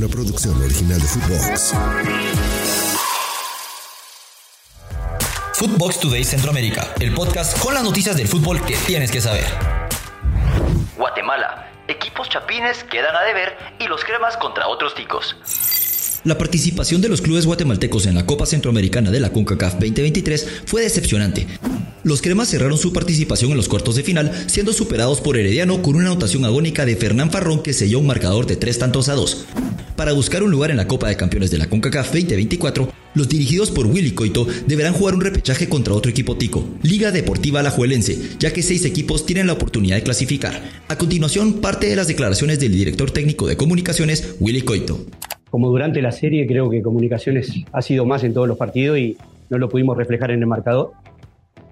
una producción original de Footbox. Footbox Today Centroamérica, el podcast con las noticias del fútbol que tienes que saber. Guatemala. Equipos chapines quedan a deber y los cremas contra otros ticos. La participación de los clubes guatemaltecos en la Copa Centroamericana de la CONCACAF 2023 fue decepcionante. Los cremas cerraron su participación en los cuartos de final, siendo superados por Herediano con una anotación agónica de Fernán Farrón que selló un marcador de tres tantos a dos. Para buscar un lugar en la Copa de Campeones de la CONCACAF 2024, los dirigidos por Willy Coito deberán jugar un repechaje contra otro equipo tico, Liga Deportiva Alajuelense, ya que seis equipos tienen la oportunidad de clasificar. A continuación, parte de las declaraciones del director técnico de comunicaciones, Willy Coito. Como durante la serie, creo que Comunicaciones ha sido más en todos los partidos y no lo pudimos reflejar en el marcador.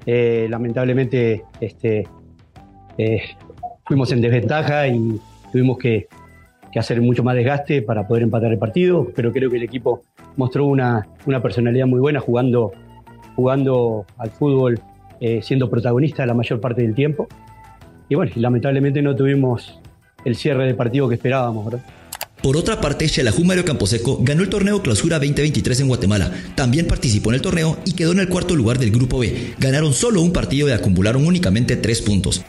Eh, lamentablemente este, eh, fuimos en desventaja y tuvimos que, hacer mucho más desgaste para poder empatar el partido, pero creo que el equipo mostró una, personalidad muy buena jugando, jugando al fútbol, eh, siendo protagonista la mayor parte del tiempo. Y bueno, lamentablemente no tuvimos el cierre del partido que esperábamos. Por otra parte, Xelajú Mario Camposeco ganó el torneo Clausura 2023 en Guatemala. También participó en el torneo y quedó en el cuarto lugar del Grupo B. Ganaron solo un partido y acumularon únicamente tres puntos.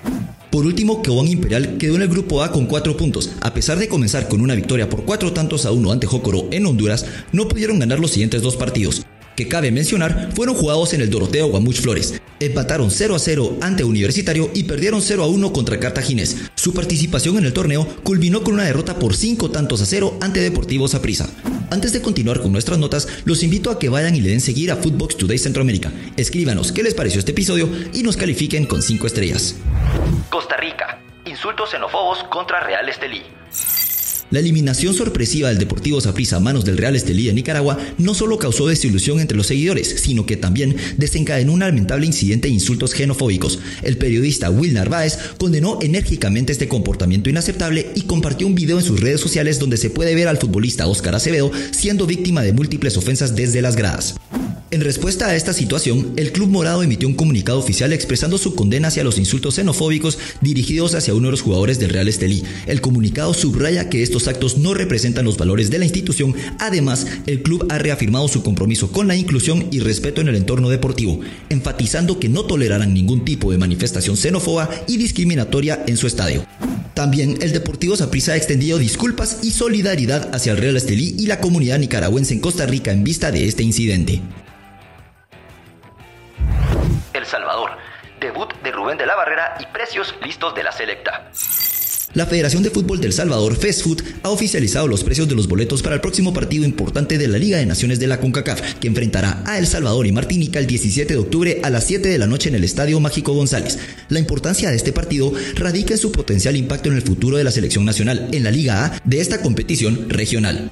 Por último, Kebon Imperial quedó en el grupo A con cuatro puntos. A pesar de comenzar con una victoria por cuatro tantos a uno ante Jocoro en Honduras, no pudieron ganar los siguientes dos partidos que cabe mencionar fueron jugados en el Doroteo Guamuch Flores. Empataron 0 a 0 ante Universitario y perdieron 0 a 1 contra Cartagines. Su participación en el torneo culminó con una derrota por 5 tantos a 0 ante Deportivo Saprissa. Antes de continuar con nuestras notas, los invito a que vayan y le den seguir a Footbox Today Centroamérica. Escríbanos qué les pareció este episodio y nos califiquen con 5 estrellas. Rica. Insultos xenofobos contra Real Estelí. La eliminación sorpresiva del Deportivo Saprissa a manos del Real Estelí de Nicaragua no solo causó desilusión entre los seguidores, sino que también desencadenó un lamentable incidente de insultos xenofóbicos. El periodista Will Narváez condenó enérgicamente este comportamiento inaceptable y compartió un video en sus redes sociales donde se puede ver al futbolista Oscar Acevedo siendo víctima de múltiples ofensas desde las gradas. En respuesta a esta situación, el Club Morado emitió un comunicado oficial expresando su condena hacia los insultos xenofóbicos dirigidos hacia uno de los jugadores del Real Estelí. El comunicado subraya que estos actos no representan los valores de la institución. Además, el club ha reafirmado su compromiso con la inclusión y respeto en el entorno deportivo, enfatizando que no tolerarán ningún tipo de manifestación xenófoba y discriminatoria en su estadio. También el Deportivo Saprissa ha extendido disculpas y solidaridad hacia el Real Estelí y la comunidad nicaragüense en Costa Rica en vista de este incidente. Salvador. Debut de Rubén de la Barrera y precios listos de la selecta. La Federación de Fútbol del Salvador, FESFUT, ha oficializado los precios de los boletos para el próximo partido importante de la Liga de Naciones de la CONCACAF, que enfrentará a El Salvador y Martinica el 17 de octubre a las 7 de la noche en el Estadio Mágico González. La importancia de este partido radica en su potencial impacto en el futuro de la selección nacional en la Liga A de esta competición regional.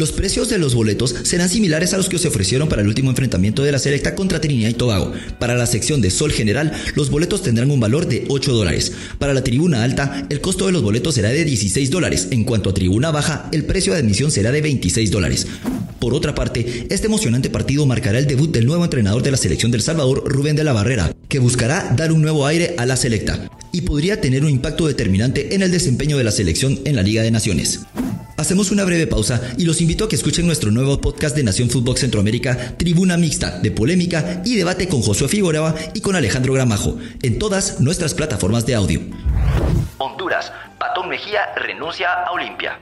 Los precios de los boletos serán similares a los que se ofrecieron para el último enfrentamiento de la selecta contra Trinidad y Tobago. Para la sección de Sol General, los boletos tendrán un valor de 8 dólares. Para la tribuna alta, el costo de los boletos será de 16 dólares. En cuanto a tribuna baja, el precio de admisión será de 26 dólares. Por otra parte, este emocionante partido marcará el debut del nuevo entrenador de la selección del Salvador, Rubén de la Barrera, que buscará dar un nuevo aire a la selecta y podría tener un impacto determinante en el desempeño de la selección en la Liga de Naciones. Hacemos una breve pausa y los invito a que escuchen nuestro nuevo podcast de Nación Fútbol Centroamérica, Tribuna Mixta, de polémica y debate con Josué Figueroa y con Alejandro Gramajo, en todas nuestras plataformas de audio. Honduras, Patón Mejía renuncia a Olimpia.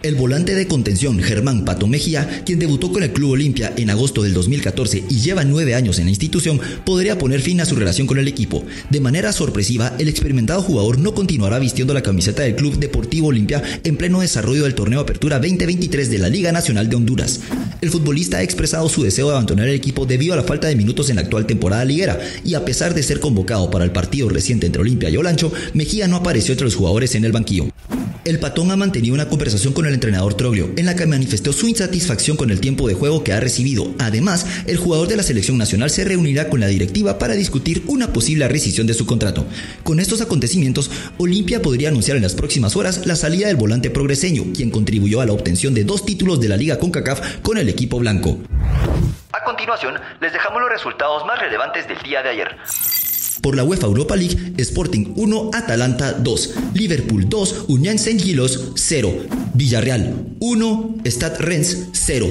El volante de contención Germán Pato Mejía, quien debutó con el Club Olimpia en agosto del 2014 y lleva nueve años en la institución, podría poner fin a su relación con el equipo. De manera sorpresiva, el experimentado jugador no continuará vistiendo la camiseta del Club Deportivo Olimpia en pleno desarrollo del torneo Apertura 2023 de la Liga Nacional de Honduras. El futbolista ha expresado su deseo de abandonar el equipo debido a la falta de minutos en la actual temporada liguera, y a pesar de ser convocado para el partido reciente entre Olimpia y Olancho, Mejía no apareció entre los jugadores en el banquillo. El patón ha mantenido una conversación con el entrenador Troglio, en la que manifestó su insatisfacción con el tiempo de juego que ha recibido. Además, el jugador de la selección nacional se reunirá con la directiva para discutir una posible rescisión de su contrato. Con estos acontecimientos, Olimpia podría anunciar en las próximas horas la salida del volante progreseño, quien contribuyó a la obtención de dos títulos de la Liga CONCACAF con el equipo blanco. A continuación, les dejamos los resultados más relevantes del día de ayer. Por la UEFA Europa League, Sporting 1, Atalanta 2, Liverpool 2, Unión Saint Gilos 0, Villarreal 1, Stade Rennes 0,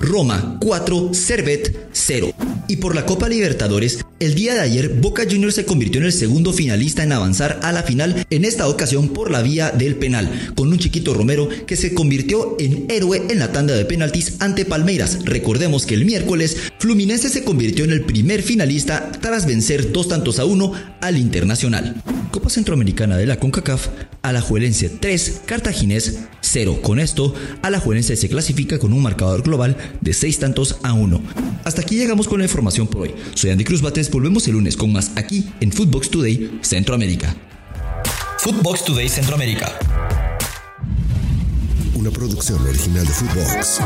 Roma 4, Servet 0. Y por la Copa Libertadores, el día de ayer Boca Juniors se convirtió en el segundo finalista en avanzar a la final, en esta ocasión por la vía del penal, con un chiquito Romero que se convirtió en héroe en la tanda de penaltis ante Palmeiras. Recordemos que el miércoles Fluminense se convirtió en el primer finalista tras vencer dos tantos a uno al Internacional. Copa Centroamericana de la CONCACAF, Alajuelense 3, Cartaginés 0. Con esto, Alajuelense se clasifica con un marcador global de 6 tantos a 1. Hasta aquí llegamos con la información por hoy. Soy Andy Cruz Bates, volvemos el lunes con más aquí en Footbox Today Centroamérica. Footbox Today Centroamérica. Una producción original de Footbox.